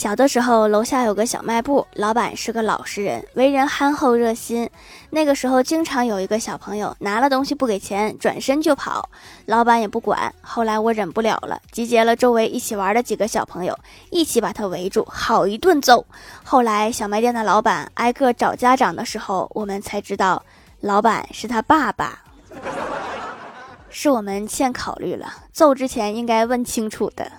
小的时候楼下有个小卖部老板是个老实人为人憨厚热心。那个时候经常有一个小朋友拿了东西不给钱转身就跑老板也不管。后来我忍不了了集结了周围一起玩的几个小朋友一起把他围住好一顿揍。后来小卖店的老板挨个找家长的时候我们才知道老板是他爸爸。是我们欠考虑了揍之前应该问清楚的。